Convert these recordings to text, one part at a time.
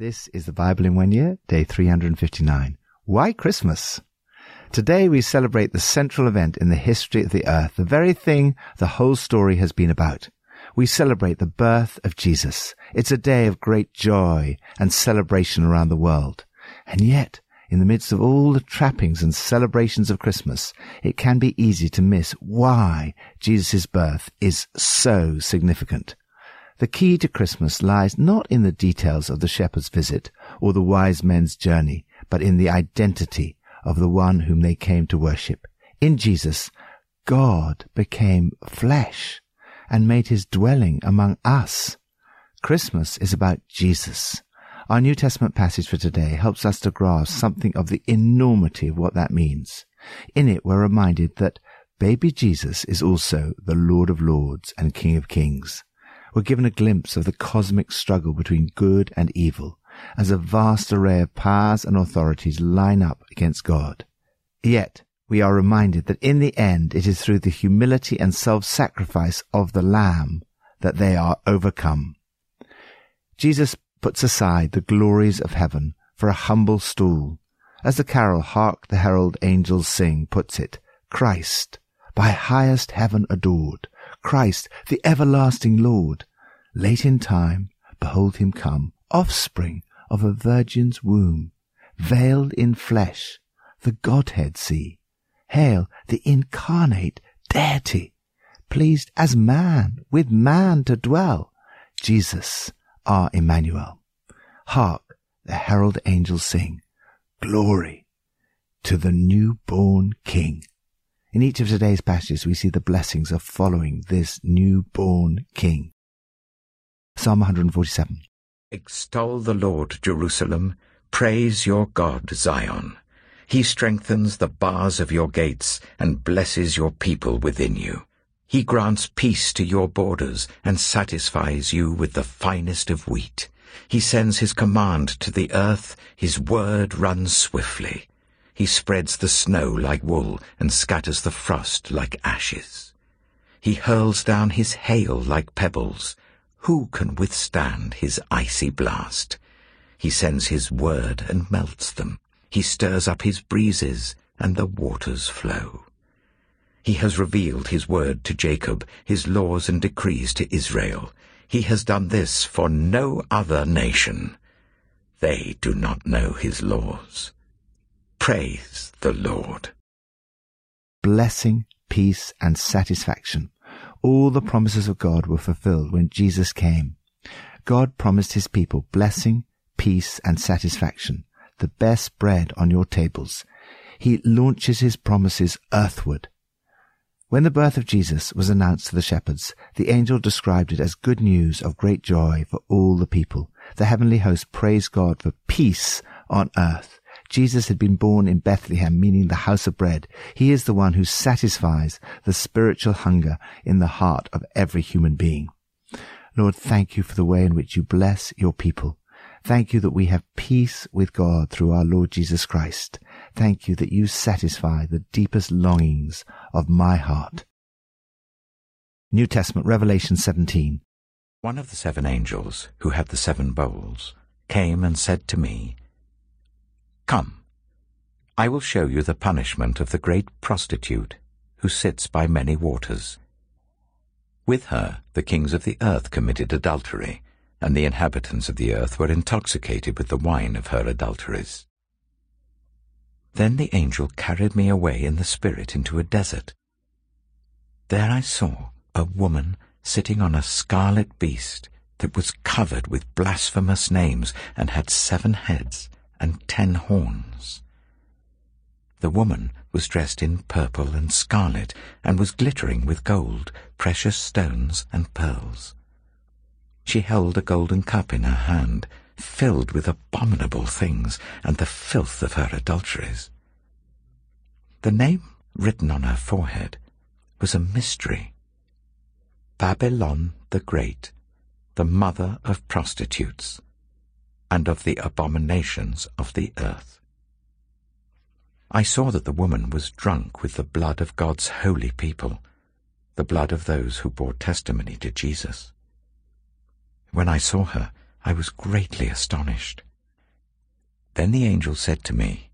This is the Bible in one year, day 359. Why Christmas? Today we celebrate the central event in the history of the earth, the very thing the whole story has been about. We celebrate the birth of Jesus. It's a day of great joy and celebration around the world. And yet, in the midst of all the trappings and celebrations of Christmas, it can be easy to miss why Jesus' birth is so significant. The key to Christmas lies not in the details of the shepherd's visit or the wise men's journey, but in the identity of the one whom they came to worship. In Jesus, God became flesh and made his dwelling among us. Christmas is about Jesus. Our New Testament passage for today helps us to grasp something of the enormity of what that means. In it, we're reminded that baby Jesus is also the Lord of Lords and King of Kings we're given a glimpse of the cosmic struggle between good and evil as a vast array of powers and authorities line up against God. Yet, we are reminded that in the end it is through the humility and self-sacrifice of the Lamb that they are overcome. Jesus puts aside the glories of heaven for a humble stool. As the carol Hark the Herald Angels Sing puts it, Christ, by highest heaven adored, Christ, the everlasting Lord. Late in time, behold him come, offspring of a virgin's womb, veiled in flesh, the Godhead see. Hail the incarnate deity, pleased as man with man to dwell, Jesus, our Emmanuel. Hark, the herald angels sing, glory to the newborn King. In each of today's passages, we see the blessings of following this newborn King. Psalm 147. Extol the Lord, Jerusalem. Praise your God, Zion. He strengthens the bars of your gates and blesses your people within you. He grants peace to your borders and satisfies you with the finest of wheat. He sends his command to the earth, his word runs swiftly. He spreads the snow like wool and scatters the frost like ashes. He hurls down his hail like pebbles. Who can withstand his icy blast? He sends his word and melts them. He stirs up his breezes, and the waters flow. He has revealed his word to Jacob, his laws and decrees to Israel. He has done this for no other nation. They do not know his laws. Praise the Lord. Blessing, peace, and satisfaction. All the promises of God were fulfilled when Jesus came. God promised his people blessing, peace, and satisfaction, the best bread on your tables. He launches his promises earthward. When the birth of Jesus was announced to the shepherds, the angel described it as good news of great joy for all the people. The heavenly host praised God for peace on earth. Jesus had been born in Bethlehem, meaning the house of bread. He is the one who satisfies the spiritual hunger in the heart of every human being. Lord, thank you for the way in which you bless your people. Thank you that we have peace with God through our Lord Jesus Christ. Thank you that you satisfy the deepest longings of my heart. New Testament, Revelation 17. One of the seven angels, who had the seven bowls, came and said to me, Come, I will show you the punishment of the great prostitute who sits by many waters. With her the kings of the earth committed adultery, and the inhabitants of the earth were intoxicated with the wine of her adulteries. Then the angel carried me away in the spirit into a desert. There I saw a woman sitting on a scarlet beast that was covered with blasphemous names and had seven heads and ten horns. The woman was dressed in purple and scarlet, and was glittering with gold, precious stones, and pearls. She held a golden cup in her hand, filled with abominable things and the filth of her adulteries. The name written on her forehead was a mystery. Babylon the Great, the mother of prostitutes and of the abominations of the earth. I saw that the woman was drunk with the blood of God's holy people, the blood of those who bore testimony to Jesus. When I saw her, I was greatly astonished. Then the angel said to me,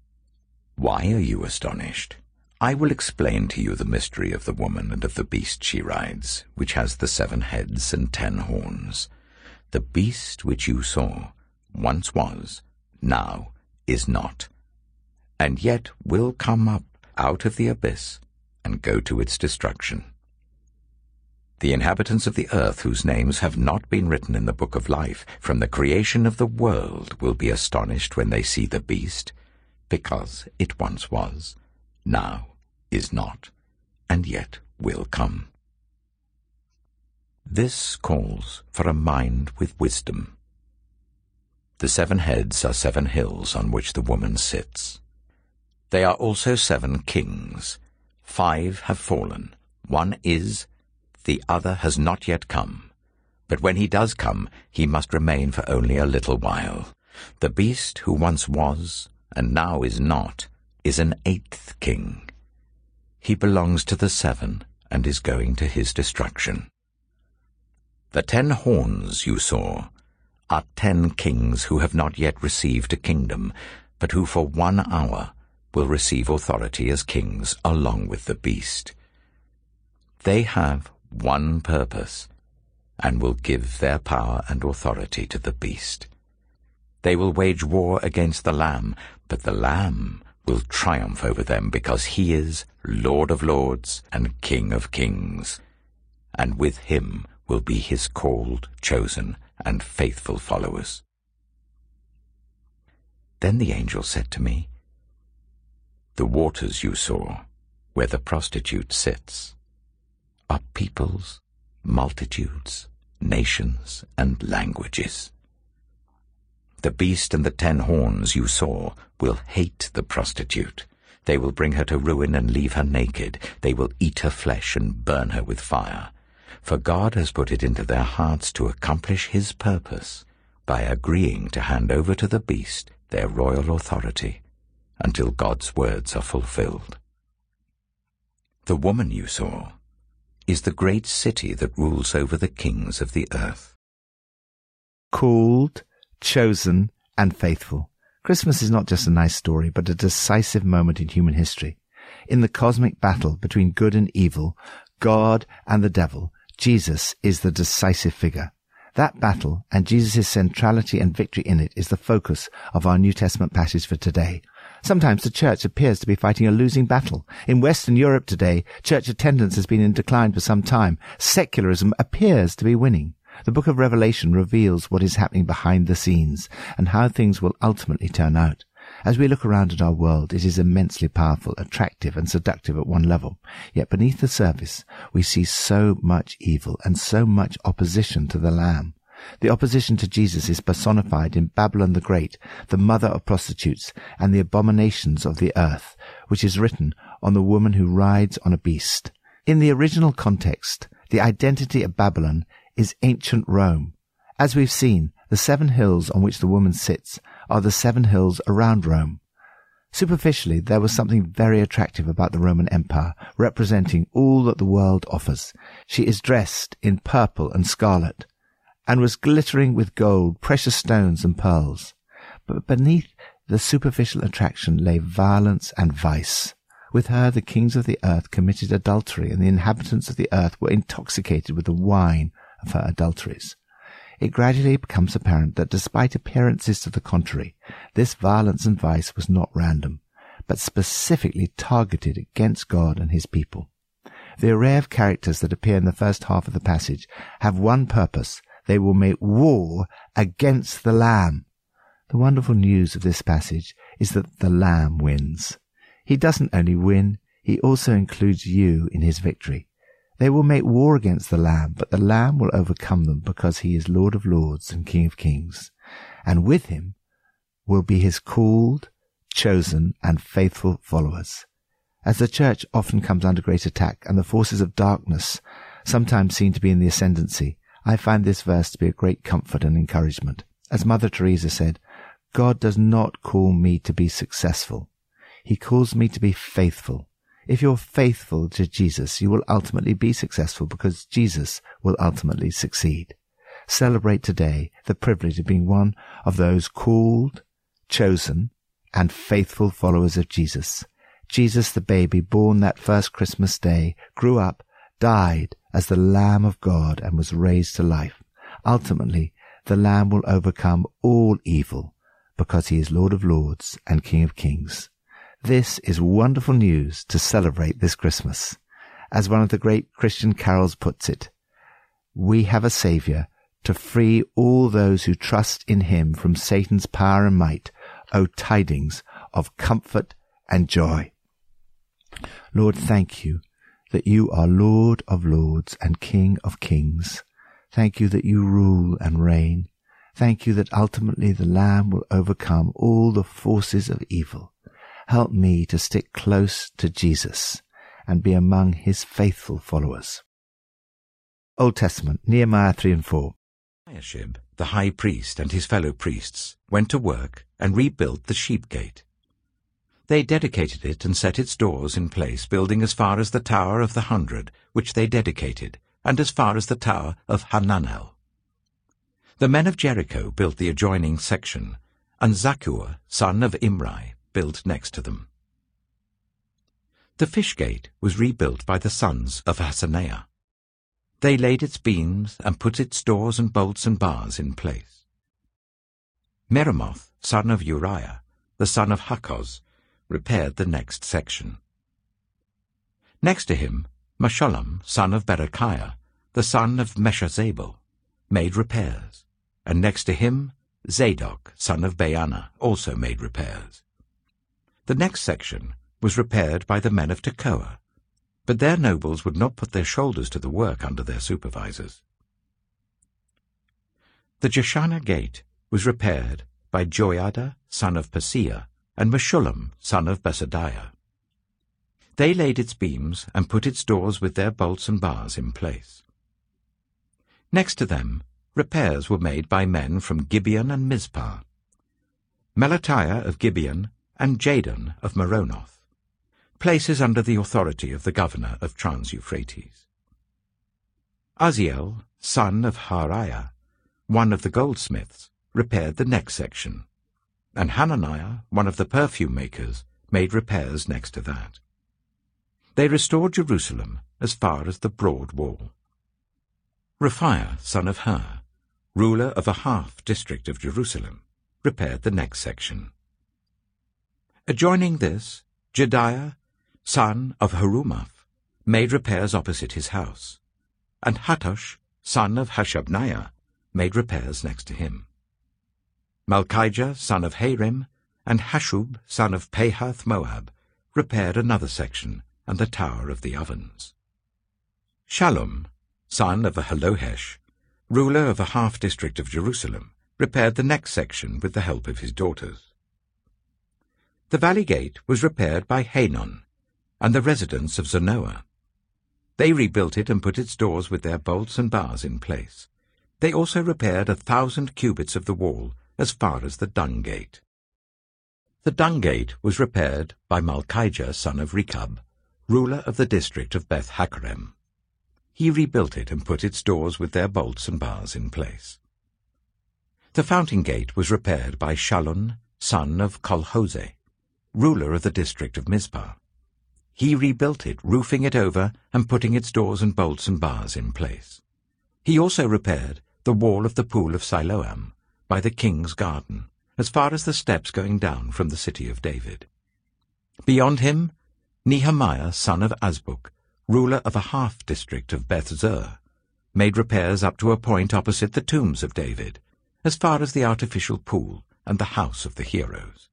Why are you astonished? I will explain to you the mystery of the woman and of the beast she rides, which has the seven heads and ten horns. The beast which you saw once was, now is not, and yet will come up out of the abyss and go to its destruction. The inhabitants of the earth whose names have not been written in the book of life from the creation of the world will be astonished when they see the beast, because it once was, now is not, and yet will come. This calls for a mind with wisdom. The seven heads are seven hills on which the woman sits. They are also seven kings. Five have fallen. One is, the other has not yet come. But when he does come, he must remain for only a little while. The beast who once was, and now is not, is an eighth king. He belongs to the seven, and is going to his destruction. The ten horns you saw are ten kings who have not yet received a kingdom, but who for one hour will receive authority as kings along with the beast. They have one purpose, and will give their power and authority to the beast. They will wage war against the Lamb, but the Lamb will triumph over them because he is Lord of lords and King of kings, and with him will be his called, chosen, and faithful followers. Then the angel said to me, The waters you saw, where the prostitute sits, are peoples, multitudes, nations, and languages. The beast and the ten horns you saw will hate the prostitute. They will bring her to ruin and leave her naked. They will eat her flesh and burn her with fire. For God has put it into their hearts to accomplish his purpose by agreeing to hand over to the beast their royal authority until God's words are fulfilled. The woman you saw is the great city that rules over the kings of the earth. Called, chosen, and faithful. Christmas is not just a nice story, but a decisive moment in human history. In the cosmic battle between good and evil, God and the devil, Jesus is the decisive figure. That battle and Jesus' centrality and victory in it is the focus of our New Testament passage for today. Sometimes the church appears to be fighting a losing battle. In Western Europe today, church attendance has been in decline for some time. Secularism appears to be winning. The book of Revelation reveals what is happening behind the scenes and how things will ultimately turn out. As we look around at our world, it is immensely powerful, attractive, and seductive at one level. Yet beneath the surface, we see so much evil and so much opposition to the Lamb. The opposition to Jesus is personified in Babylon the Great, the mother of prostitutes, and the abominations of the earth, which is written on the woman who rides on a beast. In the original context, the identity of Babylon is ancient Rome. As we've seen, the seven hills on which the woman sits are the seven hills around Rome. Superficially, there was something very attractive about the Roman Empire, representing all that the world offers. She is dressed in purple and scarlet and was glittering with gold, precious stones, and pearls. But beneath the superficial attraction lay violence and vice. With her, the kings of the earth committed adultery, and the inhabitants of the earth were intoxicated with the wine of her adulteries. It gradually becomes apparent that despite appearances to the contrary, this violence and vice was not random, but specifically targeted against God and his people. The array of characters that appear in the first half of the passage have one purpose, they will make war against the Lamb. The wonderful news of this passage is that the Lamb wins. He doesn't only win, he also includes you in his victory. They will make war against the Lamb, but the Lamb will overcome them because he is Lord of lords and King of kings. And with him will be his called, chosen, and faithful followers. As the church often comes under great attack and the forces of darkness sometimes seem to be in the ascendancy, I find this verse to be a great comfort and encouragement. As Mother Teresa said, God does not call me to be successful. He calls me to be faithful. If you're faithful to Jesus, you will ultimately be successful because Jesus will ultimately succeed. Celebrate today the privilege of being one of those called, chosen, and faithful followers of Jesus. Jesus, the baby born that first Christmas day, grew up, died as the Lamb of God, and was raised to life. Ultimately, the Lamb will overcome all evil because he is Lord of Lords and King of Kings. This is wonderful news to celebrate this Christmas. As one of the great Christian carols puts it, we have a Saviour to free all those who trust in him from Satan's power and might, O tidings of comfort and joy. Lord, thank you that you are Lord of lords and King of kings. Thank you that you rule and reign. Thank you that ultimately the Lamb will overcome all the forces of evil. Help me to stick close to Jesus and be among his faithful followers. Old Testament, Nehemiah 3 and 4. Eliashib, the high priest, and his fellow priests went to work and rebuilt the sheep gate. They dedicated it and set its doors in place, building as far as the Tower of the Hundred, which they dedicated, and as far as the Tower of Hananel. The men of Jericho built the adjoining section, and Zakkur, son of Imri, built next to them. The fish gate was rebuilt by the sons of Hassenaah. They laid its beams and put its doors and bolts and bars in place. Meremoth, son of Uriah, the son of Hakkoz, repaired the next section. Next to him, Meshullam, son of Berekiah, the son of Meshezabel, made repairs and next to him Zadok, son of Baana, also made repairs. The next section was repaired by the men of Tekoa, but their nobles would not put their shoulders to the work under their supervisors. The Jeshanah gate was repaired by Joiada, son of Paseah, and Meshullam, son of Besodeiah. They laid its beams and put its doors with their bolts and bars in place. Next to them repairs were made by men from Gibeon and Mizpah, Melatiah of Gibeon and Jadon of Meronoth, places under the authority of the governor of Trans-Euphrates. Uzziel, son of Harhaiah, one of the goldsmiths, repaired the next section, and Hananiah, one of the perfume makers, made repairs next to that. They restored Jerusalem as far as the broad wall. Rephaiah, son of Hur, ruler of a half-district of Jerusalem, repaired the next section. Adjoining this, Jedaiah, son of Harumaph, made repairs opposite his house, and Hattush, son of Hashabneiah, made repairs next to him. Malkijah, son of Harim, and Hasshub, son of Pahath Moab, repaired another section and the Tower of the Ovens. Shallum, son of Hallohesh, ruler of a half-district of Jerusalem, repaired the next section with the help of his daughters. The valley gate was repaired by Hanun and the residents of Zanoah. They rebuilt it and put its doors with their bolts and bars in place. They also repaired a thousand cubits of the wall as far as the dung gate. The dung gate was repaired by Malkijah son of Rekab, ruler of the district of Beth Hakkerem he rebuilt it and put its doors with their bolts and bars in place. The fountain gate was repaired by Shallun, son of Kol-Hozeh, ruler of the district of Mizpah. He rebuilt it, roofing it over and putting its doors and bolts and bars in place. He also repaired the wall of the pool of Siloam by the king's garden, as far as the steps going down from the city of David. Beyond him, Nehemiah, son of Azbuk, ruler of a half-district of Beth-zur, made repairs up to a point opposite the tombs of David, as far as the artificial pool and the house of the heroes.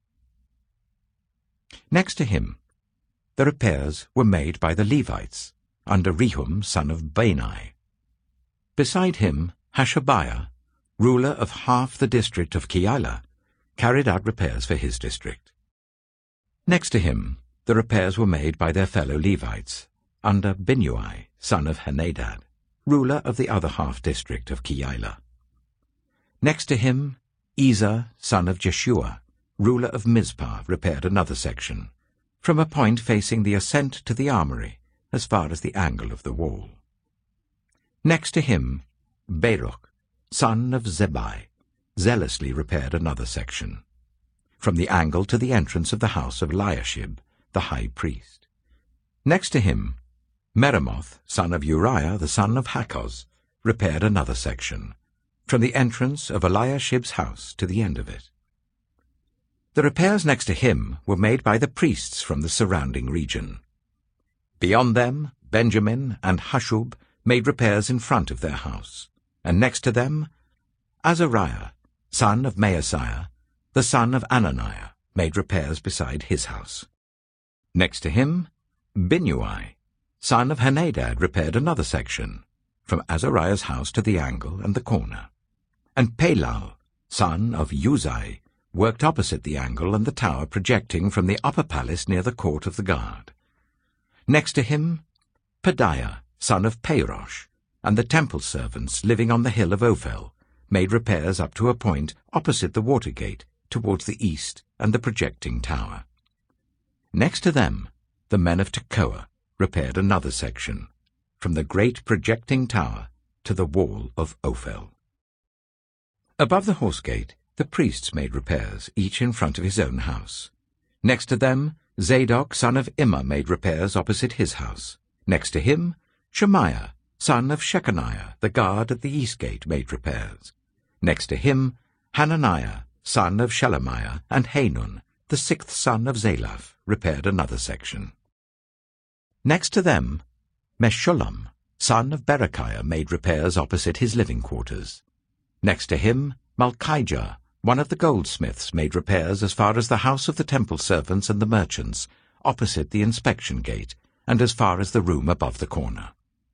Next to him, the repairs were made by the Levites, under Rehum son of Bani. Beside him, Hashabiah, ruler of half the district of Keilah, carried out repairs for his district. Next to him, the repairs were made by their fellow Levites, under Binnui, son of Henadad, ruler of the other half-district of Keilah. Next to him, Ezer, son of Jeshua, ruler of Mizpah, repaired another section, from a point facing the ascent to the armory, as far as the angle of the wall. Next to him, Baruch, son of Zabbai, zealously repaired another section. from the angle to the entrance of the house of Eliashib, the high priest. Next to him, Meremoth, son of Uriah, the son of Hakkoz, repaired another section, from the entrance of Eliashib's house to the end of it. The repairs next to him were made by the priests from the surrounding region. Beyond them, Benjamin and Hasshub made repairs in front of their house, and next to them, Azariah, son of Maaseiah, the son of Ananiah, made repairs beside his house. Next to him, Binnui, son of Henadad, repaired another section, from Azariah's house to the angle and the corner. And Palal, son of Uzai, worked opposite the angle and the tower projecting from the upper palace near the court of the guard. Next to him, Pedaiah, son of Parosh, and the temple servants living on the hill of Ophel, made repairs up to a point opposite the water gate towards the east and the projecting tower. Next to them, the men of Tekoa repaired another section, from the great projecting tower to the wall of Ophel. Above the horse gate, the priests made repairs, each in front of his own house. Next to them, Zadok, son of Immer, made repairs opposite his house. Next to him, Shemaiah, son of Shekaniah, the guard at the east gate, made repairs. Next to him, Hananiah, son of Shelemiah, and Hanun, the sixth son of Zalaph, repaired another section. Next to them, Meshullam, son of Berekiah, made repairs opposite his living quarters. Next to him, Malkijah, one of the goldsmiths, made repairs as far as the house of the temple servants and the merchants, opposite the inspection gate, and as far as the room above the corner.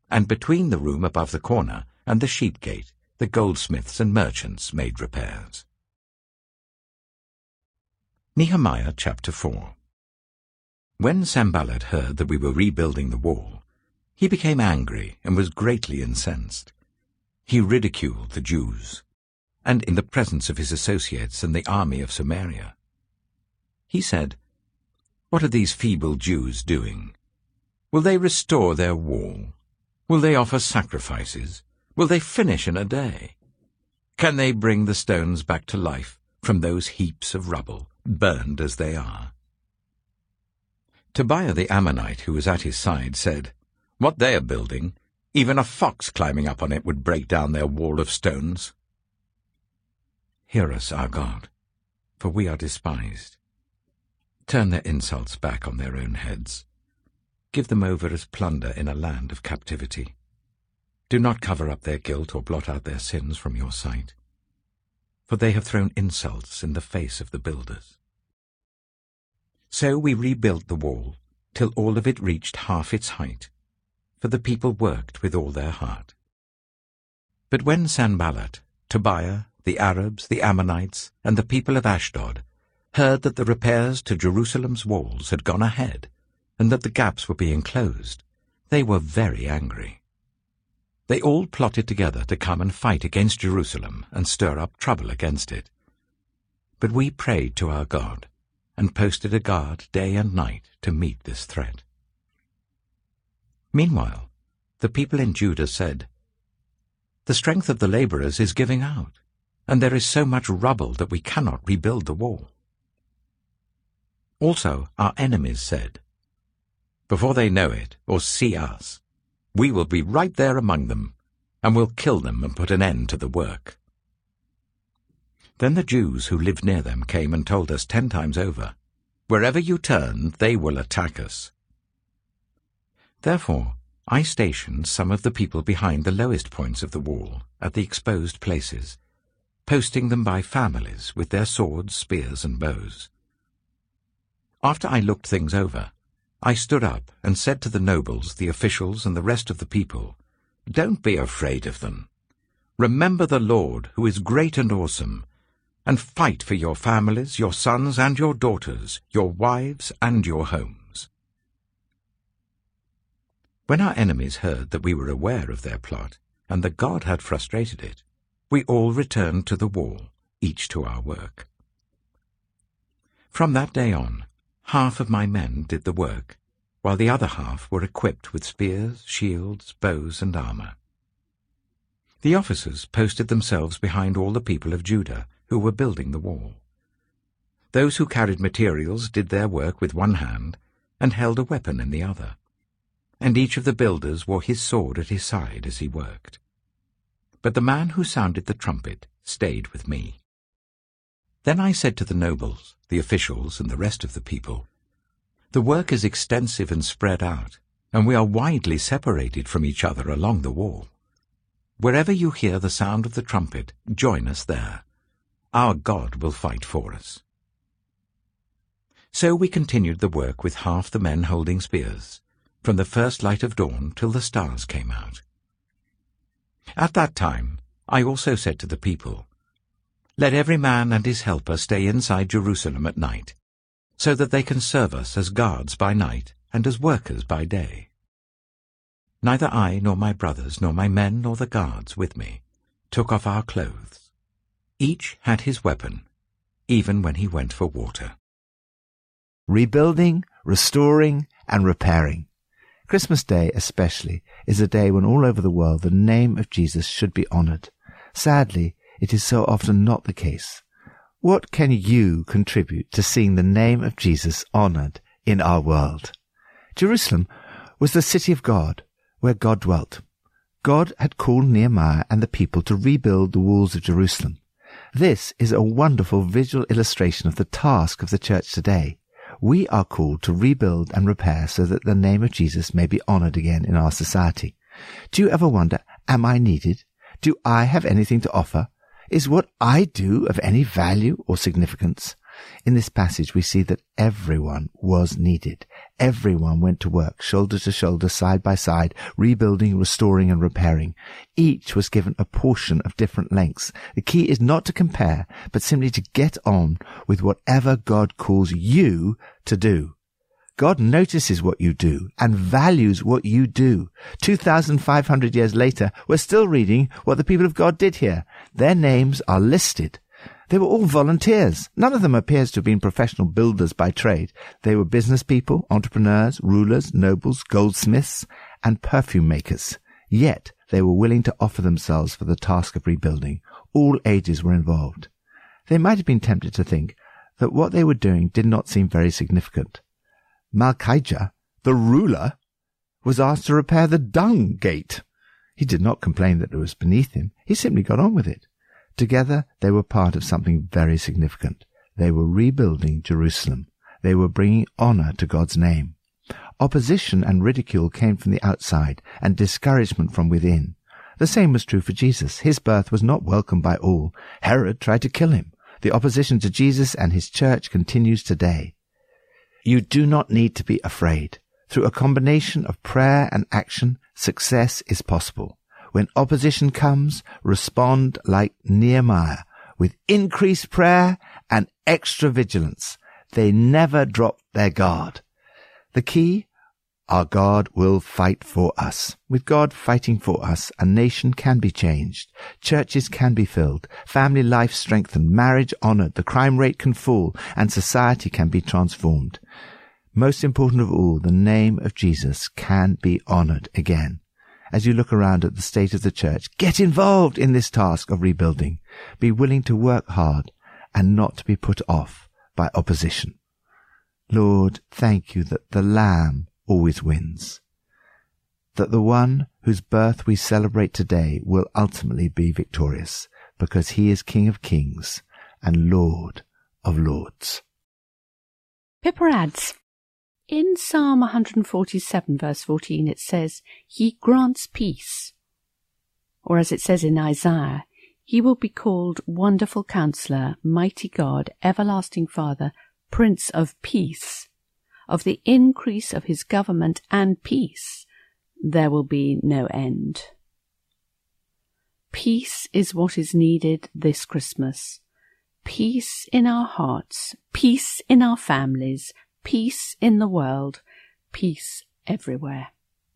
And between the room above the corner and the sheep gate, the goldsmiths and merchants made repairs. Nehemiah chapter 4 When Sanballat heard that we were rebuilding the wall, he became angry and was greatly incensed. He ridiculed the Jews, and in the presence of his associates and the army of Samaria. He said, What are these feeble Jews doing? Will they restore their wall? Will they offer sacrifices? Will they finish in a day? Can they bring the stones back to life from those heaps of rubble? burned as they are. Tobiah the Ammonite, who was at his side, said, What they are building, even a fox climbing up on it would break down their wall of stones. Hear us, our God, for we are despised. Turn their insults back on their own heads. Give them over as plunder in a land of captivity. Do not cover up their guilt or blot out their sins from your sight for they have thrown insults in the face of the builders. So we rebuilt the wall, till all of it reached half its height, for the people worked with all their heart. But when Sanballat, Tobiah, the Arabs, the Ammonites, and the people of Ashdod heard that the repairs to Jerusalem's walls had gone ahead, and that the gaps were being closed, they were very angry. They all plotted together to come and fight against Jerusalem and stir up trouble against it. But we prayed to our God and posted a guard day and night to meet this threat. Meanwhile, the people in Judah said, The strength of the laborers is giving out, and there is so much rubble that we cannot rebuild the wall. Also our enemies said, Before they know it or see us, we will be right there among them, and will kill them and put an end to the work. Then the Jews who lived near them came and told us ten times over, Wherever you turn, they will attack us. Therefore, I stationed some of the people behind the lowest points of the wall, at the exposed places, posting them by families with their swords, spears, and bows. After I looked things over, I stood up and said to the nobles, the officials, and the rest of the people, Don't be afraid of them. Remember the Lord, who is great and awesome, and fight for your families, your sons and your daughters, your wives and your homes. When our enemies heard that we were aware of their plot, and that God had frustrated it, we all returned to the wall, each to our work. From that day on, Half of my men did the work, while the other half were equipped with spears, shields, bows, and armor. The officers posted themselves behind all the people of Judah who were building the wall. Those who carried materials did their work with one hand and held a weapon in the other. And each of the builders wore his sword at his side as he worked. But the man who sounded the trumpet stayed with me. Then I said to the nobles, the officials, and the rest of the people, The work is extensive and spread out, and we are widely separated from each other along the wall. Wherever you hear the sound of the trumpet, join us there. Our God will fight for us. So we continued the work with half the men holding spears, from the first light of dawn till the stars came out. At that time I also said to the people, Let every man and his helper stay inside Jerusalem at night, so that they can serve us as guards by night and as workers by day. Neither I nor my brothers nor my men nor the guards with me took off our clothes. Each had his weapon, even when he went for water rebuilding, restoring, and repairing. Christmas Day, especially, is a day when all over the world the name of Jesus should be honored. Sadly, it is so often not the case. What can you contribute to seeing the name of Jesus honored in our world? Jerusalem was the city of God, where God dwelt. God had called Nehemiah and the people to rebuild the walls of Jerusalem. This is a wonderful visual illustration of the task of the church today we are called to rebuild and repair so that the name of Jesus may be honored again in our society. Do you ever wonder, am I needed? Do I have anything to offer? Is what I do of any value or significance? In this passage, we see that everyone was needed. Everyone went to work, shoulder to shoulder, side by side, rebuilding, restoring, and repairing. Each was given a portion of different lengths. The key is not to compare, but simply to get on with whatever God calls you to do. God notices what you do and values what you do. 2,500 years later, we're still reading what the people of God did here. Their names are listed they were all volunteers. None of them appears to have been professional builders by trade. They were business people, entrepreneurs, rulers, nobles, goldsmiths, and perfume makers. Yet they were willing to offer themselves for the task of rebuilding. All ages were involved. They might have been tempted to think that what they were doing did not seem very significant. Malkijah, the ruler, was asked to repair the dung gate. He did not complain that it was beneath him. He simply got on with it. Together, they were part of something very significant. They were rebuilding Jerusalem. They were bringing honor to God's name. Opposition and ridicule came from the outside and discouragement from within. The same was true for Jesus. His birth was not welcomed by all. Herod tried to kill him. The opposition to Jesus and his church continues today. You do not need to be afraid. Through a combination of prayer and action, success is possible. When opposition comes, respond like Nehemiah with increased prayer and extra vigilance. They never drop their guard. The key? Our God will fight for us. With God fighting for us, a nation can be changed. Churches can be filled. Family life strengthened. Marriage honored. The crime rate can fall and society can be transformed. Most important of all, the name of Jesus can be honored again as you look around at the state of the church, get involved in this task of rebuilding. Be willing to work hard and not to be put off by opposition. Lord, thank you that the Lamb always wins. That the one whose birth we celebrate today will ultimately be victorious because he is King of kings and Lord of lords. Pippa adds, in Psalm 147, verse 14, it says, He grants peace. Or as it says in Isaiah, He will be called Wonderful Counselor, Mighty God, Everlasting Father, Prince of Peace. Of the increase of His government and peace, there will be no end. Peace is what is needed this Christmas. Peace in our hearts, peace in our families, peace in the world, peace everywhere.